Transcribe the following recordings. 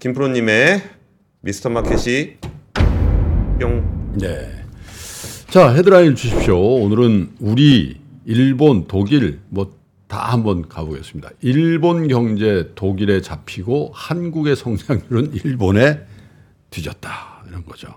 김프로님의 미스터 마켓이 뿅. 네. 자 헤드라인 주십시오. 오늘은 우리, 일본, 독일 뭐 다 한번 가보겠습니다. 일본 경제 독일에 잡히고 한국의 성장률은 일본에 뒤졌다 이런 거죠.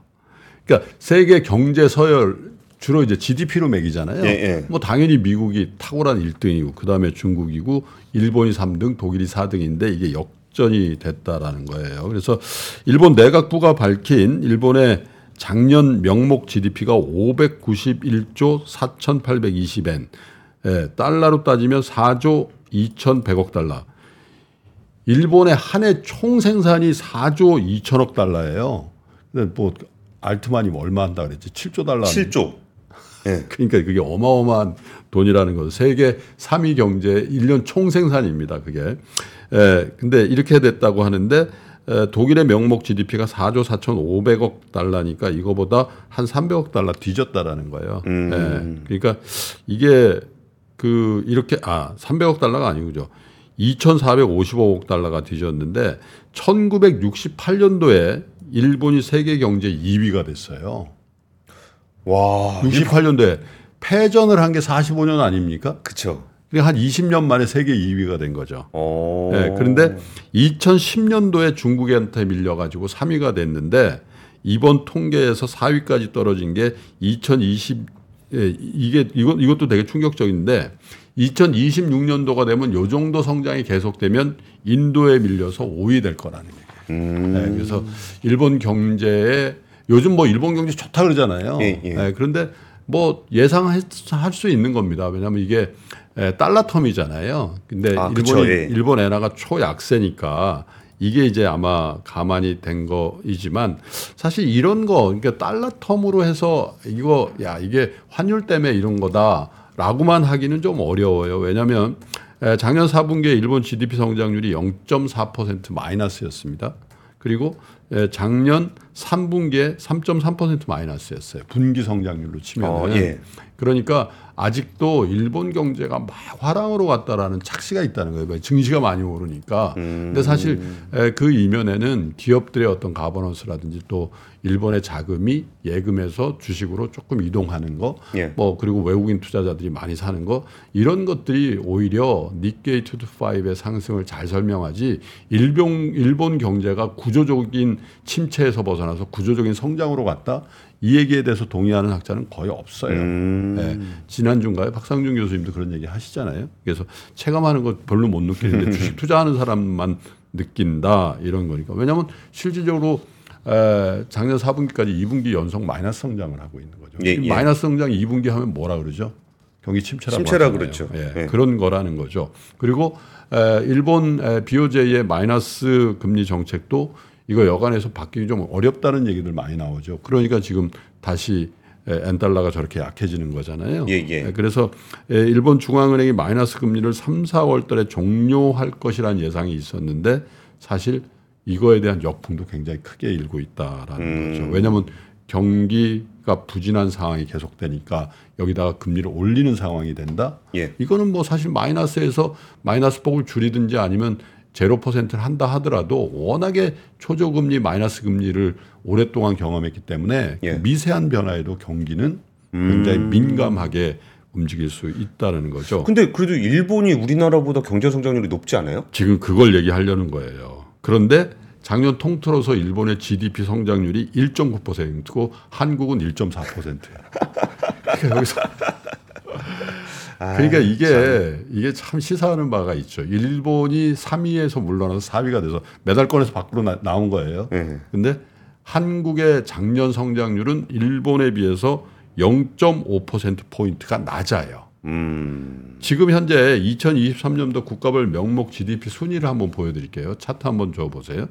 그러니까 세계 경제 서열 주로 이제 GDP로 매기잖아요. 예, 예. 뭐 당연히 미국이 탁월한 1등이고 그다음에 중국이고 일본이 3등, 독일이 4등인데 이게 역 전이 됐다라는 거예요. 그래서 일본 내각부가 밝힌 일본의 작년 명목 GDP가 591조 4,820엔, 예, 달러로 따지면 4조 2,100억 달러. 일본의 한 해 총 생산이 4조 2천억 달러예요. 근데 뭐 알트만이 뭐 얼마 한다 그랬지? 7조 달러. 7조. 예. 그러니까 그게 어마어마한 돈이라는 거죠. 세계 3위 경제 1년 총 생산입니다. 그게. 에, 근데 이렇게 됐다고 하는데 에, 독일의 명목 GDP가 4조 4,500억 달러니까 이거보다 한 300억 달러 뒤졌다라는 거예요. 음. 예. 그러니까 이게 그 이렇게 아 300억 달러가 아니고죠. 2,455억 달러가 뒤졌는데 1968년도에 일본이 세계 경제 2위가 됐어요. 와. 68년도에 패전을 한 게 45년 아닙니까? 그쵸. 그러니까 한 20년 만에 세계 2위가 된 거죠. 어. 네, 그런데 2010년도에 중국한테 밀려가지고 3위가 됐는데 이번 통계에서 4위까지 떨어진 게 2020 예, 이게 이것 이것도 되게 충격적인데 2026년도가 되면 요 정도 성장이 계속되면 인도에 밀려서 5위 될 거라는 얘기예요. 음. 네, 그래서 일본 경제에 요즘 뭐 일본 경제 좋다 그러잖아요. 예, 예. 네, 그런데 뭐 예상할 수 있는 겁니다. 왜냐하면 이게 에, 달러 텀이잖아요. 근데 아, 그쵸, 예. 일본 엔화가 초약세니까 이게 이제 아마 가만히 된 거이지만 사실 이런 거 그러니까 달러 텀으로 해서 이거 야 이게 환율 때문에 이런 거다라고만 하기는 좀 어려워요. 왜냐하면 에, 작년 4분기에 일본 GDP 성장률이 0.4% 마이너스였습니다. 그리고 에, 작년 3분기에 3.3% 마이너스였어요. 분기 성장률로 치면은. 어, 예. 그러니까 아직도 일본 경제가 막 화랑으로 갔다라는 착시가 있다는 거예요. 증시가 많이 오르니까. 근데 사실 에, 그 이면에는 기업들의 어떤 가버넌스라든지 또 일본의 자금이 예금에서 주식으로 조금 이동하는 거, 예. 뭐 그리고 외국인 투자자들이 많이 사는 거 이런 것들이 오히려 니케이 225의 상승을 잘 설명하지 일본 일본 경제가 구조적인 침체에서 벗어나서 구조적인 성장으로 갔다 이 얘기에 대해서 동의하는 학자는 거의 없어요. 음. 네, 지난주인가요? 박상준 교수님도 그런 얘기 하시잖아요. 그래서 체감하는 거 별로 못 느끼는데 주식 투자하는 사람만 느낀다 이런 거니까. 왜냐하면 실질적으로 에, 작년 4분기까지 2분기 연속 마이너스 성장을 하고 있는 거죠. 예, 이 예. 마이너스 성장 2분기 하면 뭐라 그러죠? 경기 침체라고 하잖아요. 그랬죠. 예, 예. 그런 거라는 거죠. 그리고 에, 일본 에, BOJ의 마이너스 금리 정책도 이거 여간해서 바뀌기 좀 어렵다는 얘기들 많이 나오죠. 그러니까 지금 다시 에, 엔달러가 저렇게 약해지는 거잖아요. 예, 예. 에, 그래서 에, 일본 중앙은행이 마이너스 금리를 3, 4월 달에 종료할 것이라는 예상이 있었는데 사실 이거에 대한 역풍도 굉장히 크게 일고 있다라는 음. 거죠. 왜냐하면 경기가 부진한 상황이 계속되니까 여기다가 금리를 올리는 상황이 된다. 예. 이거는 뭐 사실 마이너스에서 마이너스 폭을 줄이든지 아니면 제로 퍼센트를 한다 하더라도 워낙에 초저금리 마이너스 금리를 오랫동안 경험했기 때문에 예. 그 미세한 변화에도 경기는 굉장히 민감하게 움직일 수 있다는 거죠. 근데 그래도 일본이 우리나라보다 경제 성장률이 높지 않아요? 지금 그걸 얘기하려는 거예요. 그런데 작년 통틀어서 일본의 GDP 성장률이 1.9%고 한국은 1.4%예요. 그러니까 여기서 그러니까 이게 이게 참 시사하는 바가 있죠. 일본이 3위에서 물러나서 4위가 돼서 메달권에서 밖으로 나, 나온 거예요. 예. 근데 한국의 작년 성장률은 일본에 비해서 0.5% 포인트가 낮아요. 음. 지금 현재 2023년도 국가별 명목 GDP 순위를 한번 보여드릴게요. 차트 한번 줘 보세요.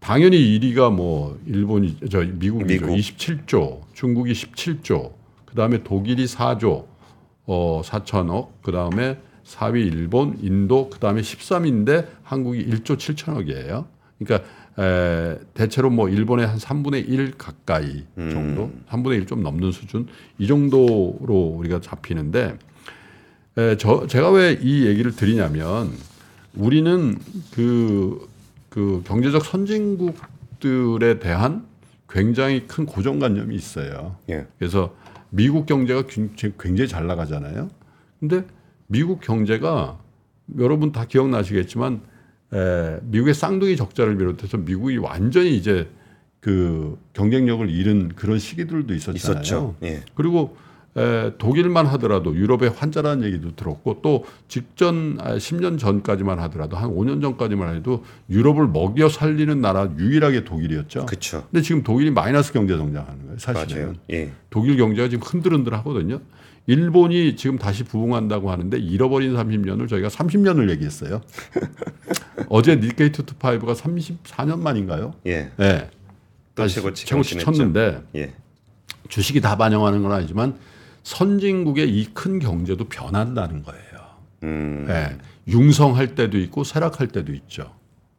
당연히 1위가 뭐 일본이 저 미국이죠. 미국. 27조, 중국이 17조, 그 다음에 독일이 4조, 어 4천억, 그 다음에 4위 일본, 인도, 그 다음에 13인데 한국이 1조 7천억이에요. 그러니까 에, 대체로 뭐 일본의 한 3분의 1 가까이 정도, 3분의 1 좀 넘는 수준 이 정도로 우리가 잡히는데 에, 저 제가 왜 이 얘기를 드리냐면 우리는 그 그 경제적 선진국들에 대한 굉장히 큰 고정관념이 있어요. 예. 그래서 미국 경제가 굉- 굉장히 잘 나가잖아요. 근데 미국 경제가 여러분 다 기억나시겠지만 에, 미국의 쌍둥이 적자를 비롯해서 미국이 완전히 이제 그 경쟁력을 잃은 그런 시기들도 있었잖아요. 있었죠. 예. 그리고 에, 독일만 하더라도 유럽의 환자라는 얘기도 들었고 또 직전 아, 10년 전까지만 하더라도 한 5년 전까지만 해도 유럽을 먹여 살리는 나라 유일하게 독일이었죠. 그렇죠. 근데 지금 독일이 마이너스 경제 성장하는 거예요. 사실은. 예. 독일 경제가 지금 흔들흔들 하거든요. 일본이 지금 다시 부흥한다고 하는데 잃어버린 30년을 저희가 30년을 얘기했어요. 어제 니케이 투투파이브가 34년 만인가요? 예. 네. 또 다시 최고치. 쳤는데 예. 주식이 다 반영하는 건 아니지만 선진국의 이 큰 경제도 변한다는 거예요. 음. 예. 융성할 때도 있고 쇠락할 때도 있죠.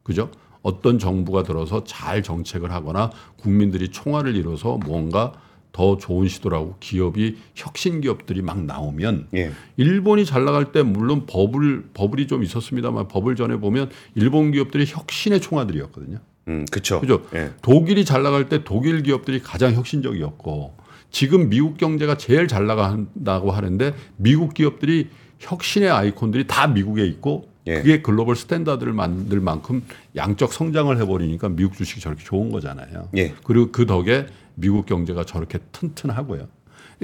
그죠? 어떤 정부가 들어서 잘 정책을 하거나 국민들이 총알을 이뤄서 뭔가 더 좋은 시도라고 기업이 혁신 기업들이 막 나오면 예. 일본이 잘 나갈 때 물론 버블 버블이 좀 있었습니다만 버블 전에 보면 일본 기업들이 혁신의 총아들이었거든요. 음, 그렇죠. 그죠? 예. 독일이 잘 나갈 때 독일 기업들이 가장 혁신적이었고 지금 미국 경제가 제일 잘 나간다고 하는데 미국 기업들이 혁신의 아이콘들이 다 미국에 있고 예. 그게 global standard를 만들 만큼 양적 성장을 해버리니까 미국 주식이 저렇게 좋은 거잖아요. 예. 그리고 그 덕에 미국 경제가 저렇게 튼튼하고요.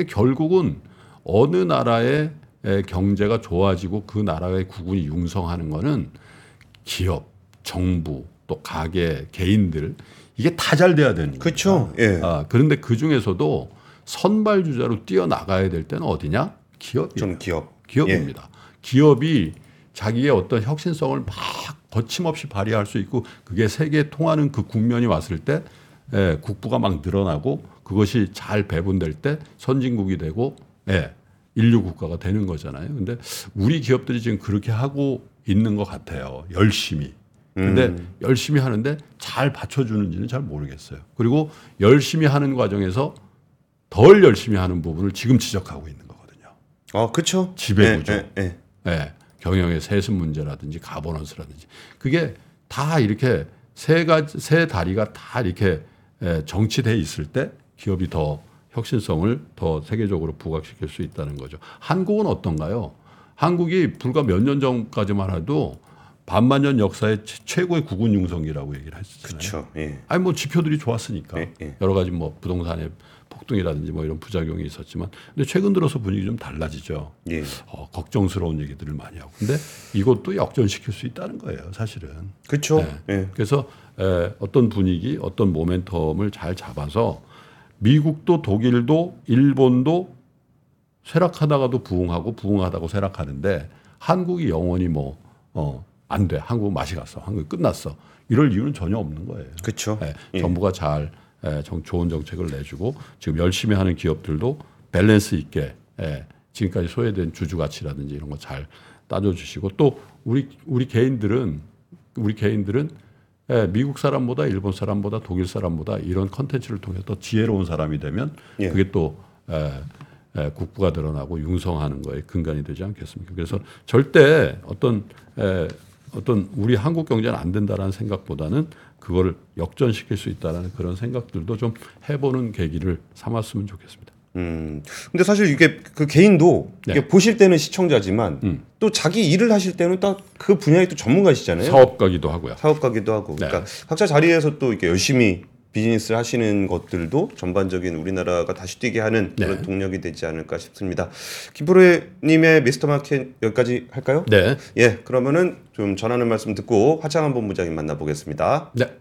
결국은 어느 나라의 에, 경제가 좋아지고 그 나라의 국군이 융성하는 거는 기업, 정부, 또 가게, 개인들 이게 다 잘 돼야 되는 거예요. 그렇죠. 예. 아, 그런데 그 중에서도 선발 주자로 뛰어나가야 될 때는 어디냐? 기업이에요. 좀 기업. 기업입니다. 기업이 자기의 어떤 혁신성을 막 거침없이 발휘할 수 있고 그게 세계에 통하는 그 국면이 왔을 때 예, 국부가 막 늘어나고 그것이 잘 배분될 때 선진국이 되고 예, 인류 국가가 되는 거잖아요. 근데 우리 기업들이 지금 그렇게 하고 있는 것 같아요. 열심히. 근데 열심히 하는데 잘 받쳐주는지는 잘 모르겠어요. 그리고 열심히 하는 과정에서 덜 열심히 하는 부분을 지금 지적하고 있는 거거든요. 아, 그렇죠. 지배구조. 예, 예, 예. 예, 경영의 세습 문제라든지 가버넌스라든지 그게 다 이렇게 세 가지 세 다리가 다 이렇게 예, 정치돼 있을 때 기업이 더 혁신성을 더 세계적으로 부각시킬 수 있다는 거죠. 한국은 어떤가요? 한국이 불과 몇 년 전까지만 해도 반만 년 역사의 최- 최고의 국군 융성기라고 얘기를 했었잖아요. 그렇죠. 예. 아니 뭐 지표들이 좋았으니까 예, 예. 여러 가지 뭐 부동산의 폭등이라든지 뭐 이런 부작용이 있었지만 근데 최근 들어서 분위기 좀 달라지죠. 예. 어, 걱정스러운 얘기들을 많이 하고. 근데 이것도 역전시킬 수 있다는 거예요, 사실은. 그렇죠. 네. 예. 그래서 에, 어떤 분위기, 어떤 모멘텀을 잘 잡아서 미국도 독일도 일본도 쇠락하다가도 부흥하고 부흥하다고 쇠락하는데 한국이 영원히 뭐, 어, 안 돼. 한국 맛이 갔어. 한국이 끝났어. 이럴 이유는 전혀 없는 거예요. 그렇죠. 예, 정부가 잘 예, 정- 좋은 정책을 내주고 지금 열심히 하는 기업들도 밸런스 있게 예, 지금까지 소외된 주주 가치라든지 이런 거 잘 따져주시고 또 우리 우리 개인들은 우리 개인들은 예, 미국 사람보다 일본 사람보다 독일 사람보다 이런 컨텐츠를 통해서 더 지혜로운 사람이 되면 예. 그게 또 예, 예, 국부가 드러나고 융성하는 거에 근간이 되지 않겠습니까? 그래서 절대 어떤 에, 어떤 우리 한국 경제는 안 된다라는 생각보다는 그거를 역전시킬 수 있다라는 그런 생각들도 좀 해보는 계기를 삼았으면 좋겠습니다. 음. 근데 사실 이게 그 개인도 네. 이게 보실 때는 시청자지만 음. 또 자기 일을 하실 때는 딱 그 분야의 또 전문가시잖아요. 사업가기도 하고요. 사업가기도 하고. 네. 그러니까 각자 자리에서 또 이렇게 열심히 비즈니스를 하시는 것들도 전반적인 우리나라가 다시 뛰게 하는 그런 네. 동력이 되지 않을까 싶습니다. 김프로님의 미스터 마켓 여기까지 할까요? 네, 예, 그러면은 좀 전하는 말씀 듣고 화창한 본부장님 만나보겠습니다. 네.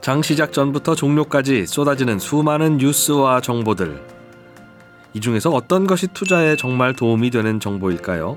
장 시작 전부터 종료까지 쏟아지는 수많은 뉴스와 정보들. 이 중에서 어떤 것이 투자에 정말 도움이 되는 정보일까요?